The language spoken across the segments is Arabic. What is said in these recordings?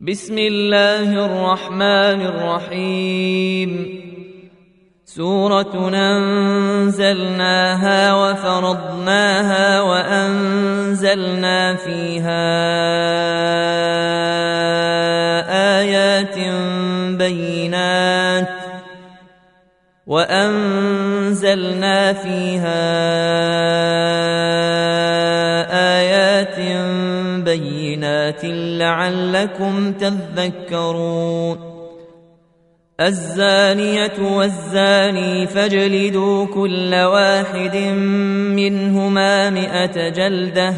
بسم الله الرحمن الرحيم. سورة أنزلناها وفرضناها وأنزلنا فيها آيات بينات وأنزلنا فيها آيات بينات لعلكم تذكرون. الزانية والزاني فاجلدوا كل واحد منهما مئة جلدة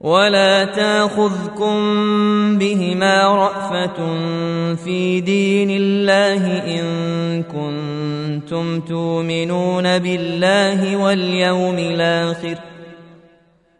ولا تاخذكم بهما رأفة في دين الله إن كنتم تؤمنون بالله واليوم الآخر.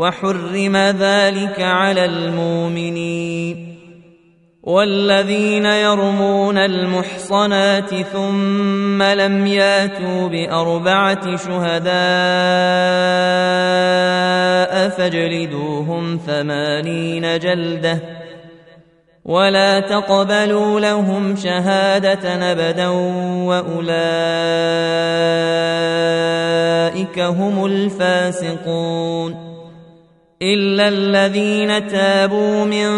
وحرم ذلك على المؤمنين والذين يرمون المحصنات ثم لم ياتوا بأربعة شهداء فاجلدوهم ثمانين جلدة ولا تقبلوا لهم شهادة أبدا وأولئك هم الفاسقون إلا الذين تابوا من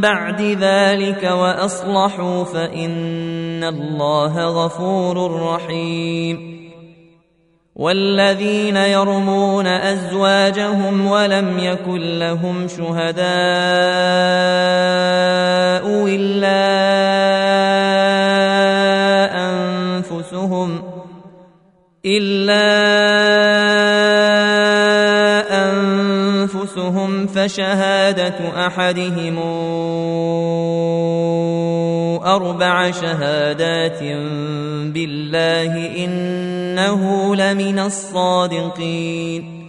بعد ذلك وأصلحوا فإن الله غفور رحيم والذين يرمون أزواجهم ولم يكن لهم شهداء إلا أنفسهم إلا أنفسهم فشهادة أحدهم أربع شهادات بالله إنه لمن الصادقين.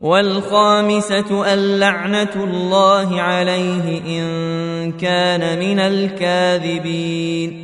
والخامسة اللعنة الله عليه إن كان من الكاذبين.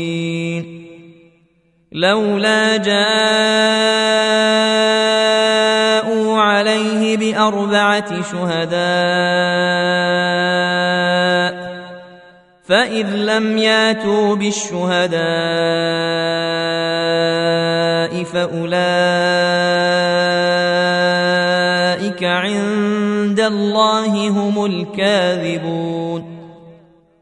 لولا جاءوا عليه بأربعة شهداء فإذ لم ياتوا بالشهداء فأولئك عند الله هم الكاذبون.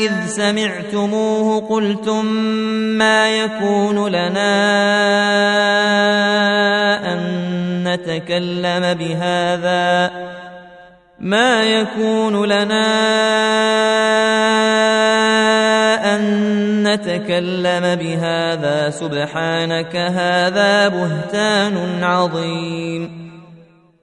إذ سمعتموه قلتم ما يكون لنا أن نتكلم بهذا؟ ما يكون لنا أن نتكلم بهذا؟ سبحانك هذا بهتان عظيم.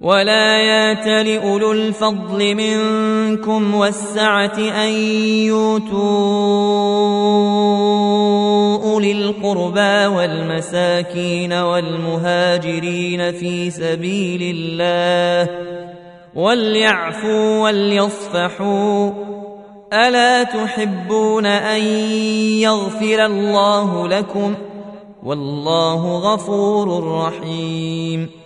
ولا يات لاولو الفضل منكم والسعه ان يؤتوا اولي القربى والمساكين والمهاجرين في سبيل الله وليعفوا وليصفحوا الا تحبون ان يغفر الله لكم والله غفور رحيم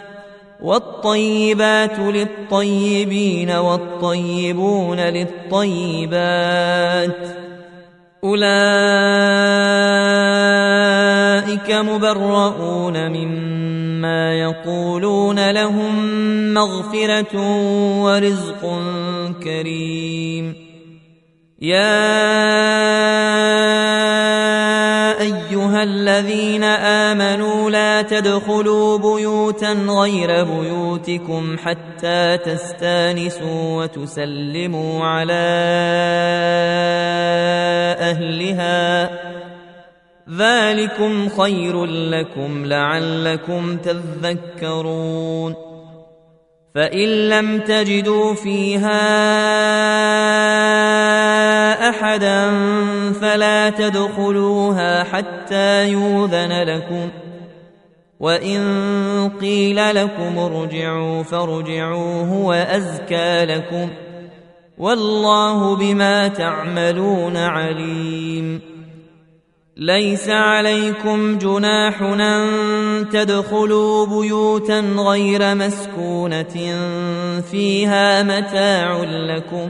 والطيبات للطيبين والطيبون للطيبات أولئك مبرؤون مما يقولون لهم مغفرة ورزق كريم. يا ايها الذين آمنوا لا تدخلوا بيوتا غير بيوتكم حتى تستانسوا وتسلموا على أهلها. ذلكم خير لكم لعلكم تذكرون. فإن لم تجدوا فيها أحدا فلا تدخلوها حتى يوذن لكم وإن قيل لكم ارجعوا فارجعوا هو أزكى لكم والله بما تعملون عليم ليس عليكم جناح أن تدخلوا بيوتا غير مسكونة فيها متاع لكم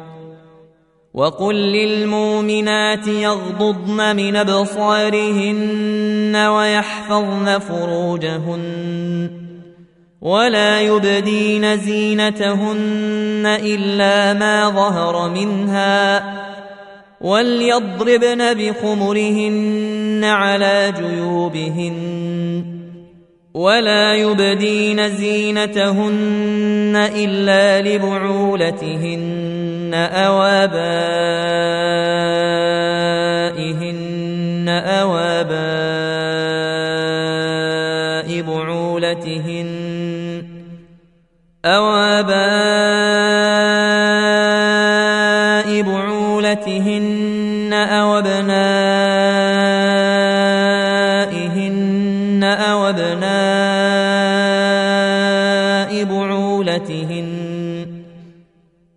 وقل للمؤمنات يغضضن من ابصارهن ويحفظن فروجهن ولا يبدين زينتهن الا ما ظهر منها وليضربن بخمرهن على جيوبهن ولا يبدين زينتهن الا لبعولتهن أو ابائهن أو اباء بعولتهن أو آباء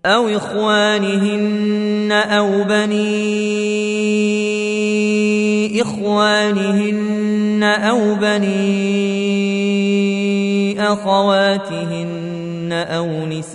أو إخوانهن أو بني إخوانهن أو بني أخواتهن أو نسائهن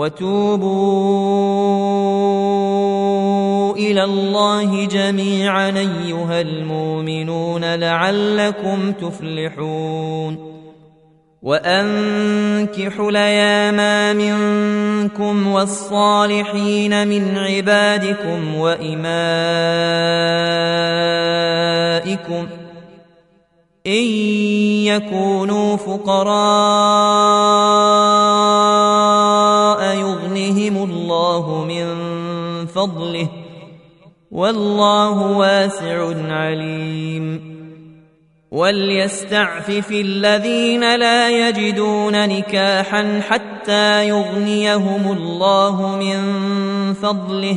وتوبوا إلى الله جميعا أيها المؤمنون لعلكم تفلحون. وأنكحوا الأيام منكم والصالحين من عبادكم وإمائكم إن يكونوا فقراء فضله. والله واسع عليم. وليستعفف الذين لا يجدون نكاحا حتى يغنيهم الله من فضله.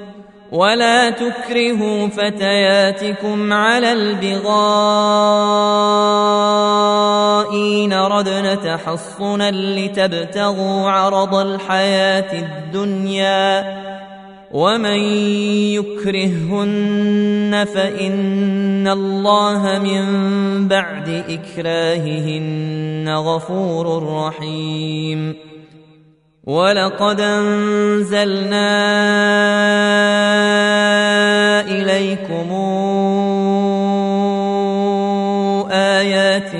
ولا تكرهوا فتياتكم على البغاء إن ردن تحصنا لتبتغوا عرض الحياة الدنيا ومن يكرههن فإن الله من بعد إكراههن غفور رحيم ولقد انزلنا اليكم ايات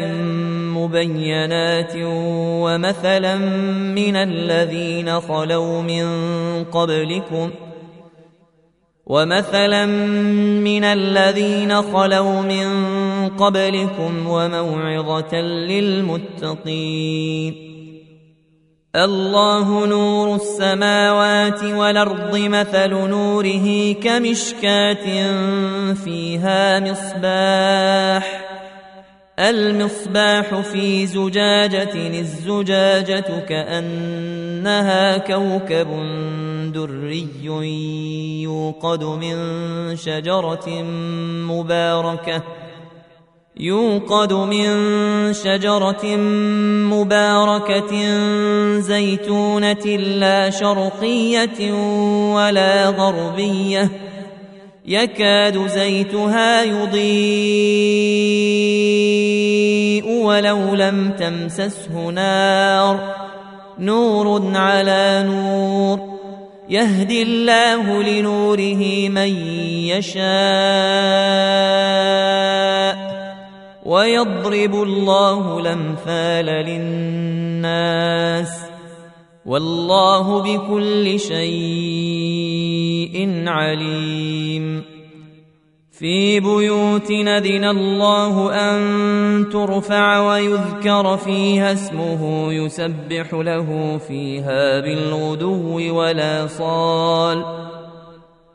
مبينات ومثلا من الذين خلوا من قبلكم ومثلا من الذين خلوا من قبلكم وموعظه للمتقين الله نور السماوات والأرض مثل نوره كمشكاة فيها مصباح. المصباح في زجاجة الزجاجة كأنها كوكب دري يوقد من شجرة مباركة. يوقد من شجرة مباركة زيتونة لا شرقية ولا غربية. يكاد زيتها يضيء ولو لم تمسسه نار. نور على نور. يهدي الله لنوره من يشاء. ويضرب الله الأمثال للناس والله بكل شيء عليم. في بيوت ندن الله أن ترفع ويذكر فيها اسمه يسبح له فيها بالغدو ولا صال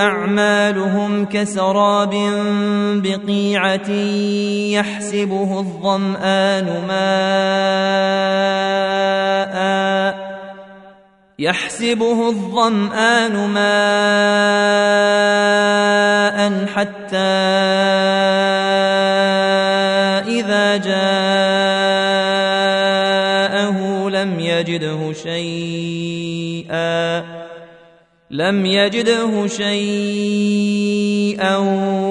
أعمالهم كسراب بقيعة يحسبه الظمآن ماء يحسبه الظمآن ماء حتى إذا جاءه لم يجده شيئا لم يجده شيئا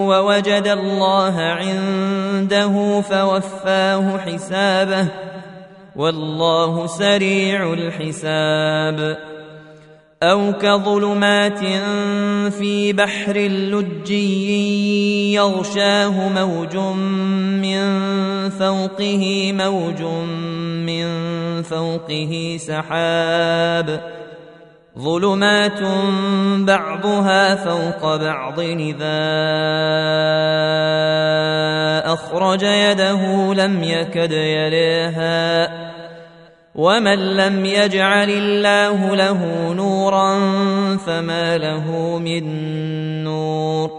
ووجد الله عنده فوفاه حسابه والله سريع الحساب. أو كظلمات في بحر لجي يغشاه موج من فوقه موج من فوقه سحاب. ظلمات بعضها فوق بعض اذا اخرج يده لم يكد يليها ومن لم يجعل الله له نورا فما له من نور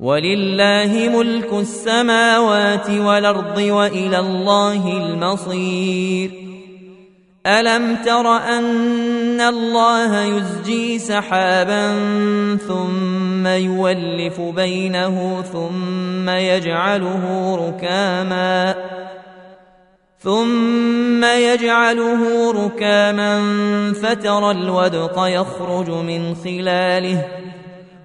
ولله ملك السماوات والأرض وإلى الله المصير. ألم تر أن الله يزجي سحابا ثم يولف بينه ثم يجعله ركاما ثم يجعله ركاما فترى الودق يخرج من خلاله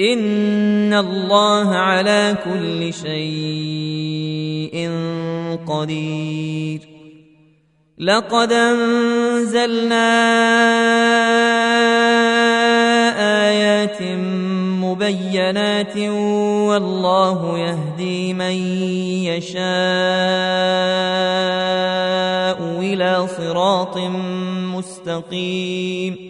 ان الله على كل شيء قدير. لقد انزلنا ايات مبينات والله يهدي من يشاء إلى صراط مستقيم.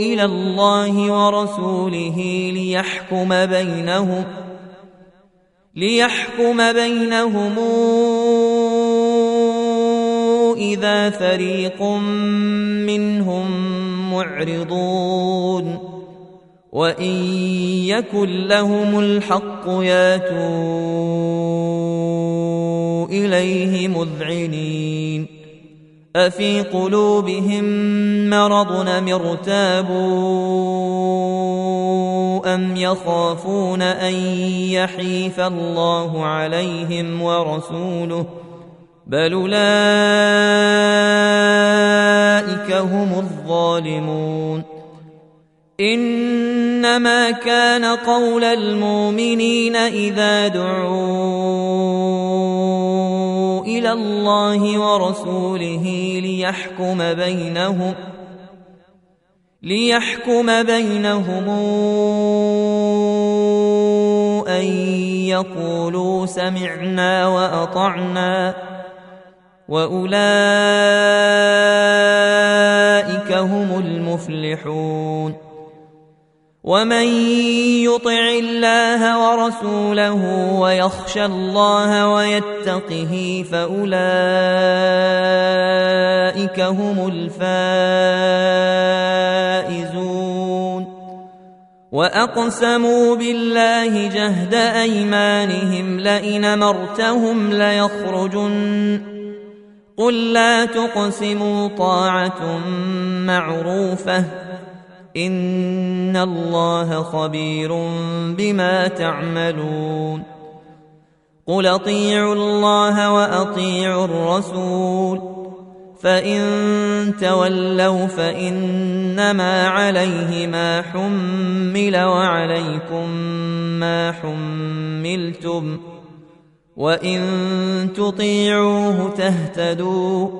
إلى الله ورسوله ليحكم بينهم ليحكم بينهم إذا فريق منهم معرضون. وإن يكن لهم الحق ياتوا إليه مذعنين. أفي قلوبهم مرض مرتابوا أم يخافون أن يحيف الله عليهم ورسوله بل أولئك هم الظالمون إنما كان قول المؤمنين إذا دعوا إلى الله ورسوله ليحكم بينهم ليحكم بينهم أن يقولوا سمعنا وأطعنا وأولئك هم المفلحون ومن يطع الله ورسوله ويخشى الله ويتقه فاولئك هم الفائزون واقسموا بالله جهد ايمانهم لئن مرتهم ليخرجن قل لا تقسموا طاعه معروفه ان الله خبير بما تعملون قل اطيعوا الله واطيعوا الرسول فان تولوا فانما عليه ما حمل وعليكم ما حملتم وان تطيعوه تهتدوا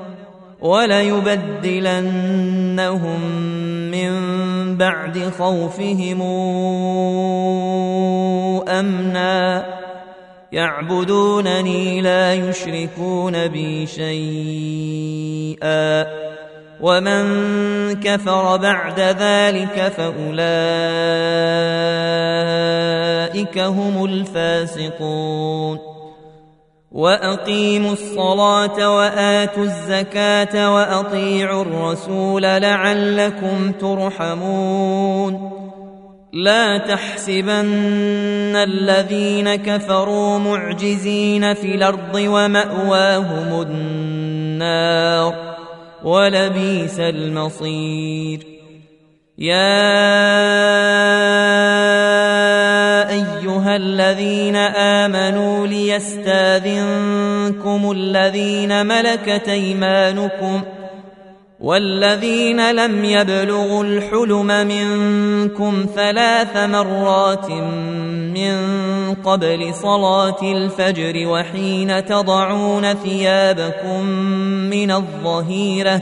وليبدلنهم من بعد خوفهم أمنا. يعبدونني لا يشركون بي شيئا. ومن كفر بعد ذلك فأولئك هم الفاسقون. وأقيموا الصلاة وآتوا الزكاة وأطيعوا الرسول لعلكم ترحمون. لا تحسبن الذين كفروا معجزين في الأرض ومأواهم النار ولبيس المصير. يا أيها الذين آمنوا ليستاذنكم الذين ملكت أيمانكم والذين لم يبلغوا الحلم منكم ثلاث مرات من قبل صلاة الفجر وحين تضعون ثيابكم من الظهيرة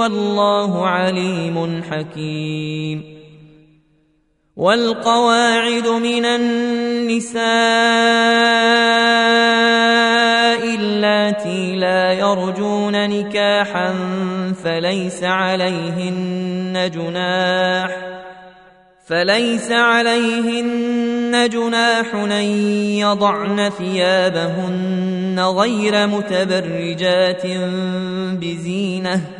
والله عليم حكيم. والقواعد من النساء اللاتي لا يرجون نكاحا فليس عليهن جناح فليس عليهن جناح أن يضعن ثيابهن غير متبرجات بزينة.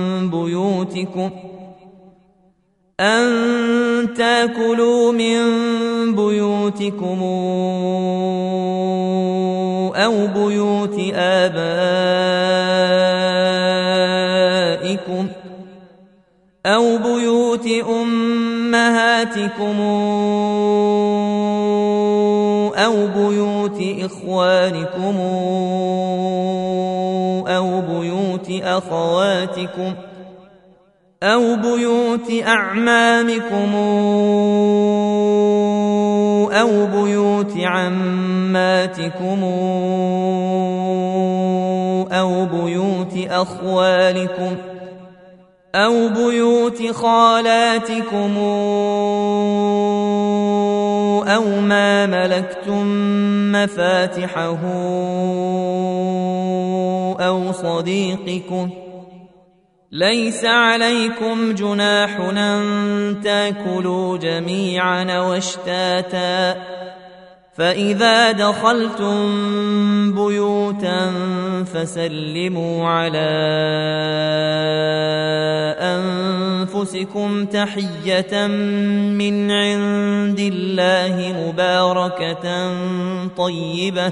بيوتكم أن تاكلوا من بيوتكم أو بيوت آبائكم أو بيوت أمهاتكم أو بيوت إخوانكم أو بيوت أخواتكم أو بيوت أعمامكم أو بيوت عماتكم أو بيوت أخوالكم أو بيوت خالاتكم أو ما ملكتم مفاتحه أو صديقكم ۖ ليس عليكم جناح أن تأكلوا جميعا واشتاتا. فإذا دخلتم بيوتا فسلموا على أنفسكم تحية من عند الله مباركة طيبة.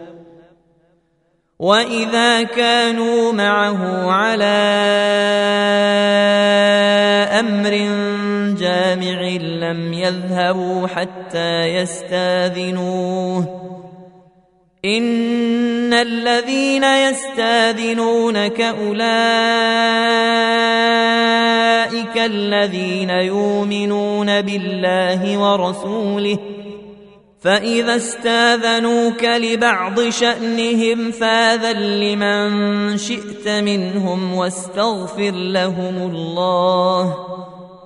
واذا كانوا معه على أمر جامع لم يذهبوا حتى يستاذنوه ان الذين يستاذنونك اولئك الذين يؤمنون بالله ورسوله فإذا استاذنوك لبعض شأنهم فاذن لمن شئت منهم واستغفر لهم الله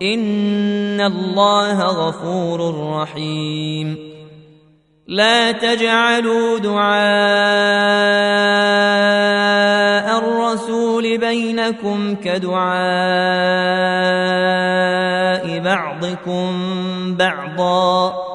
إن الله غفور رحيم. لا تجعلوا دعاء الرسول بينكم كدعاء بعضكم بعضا.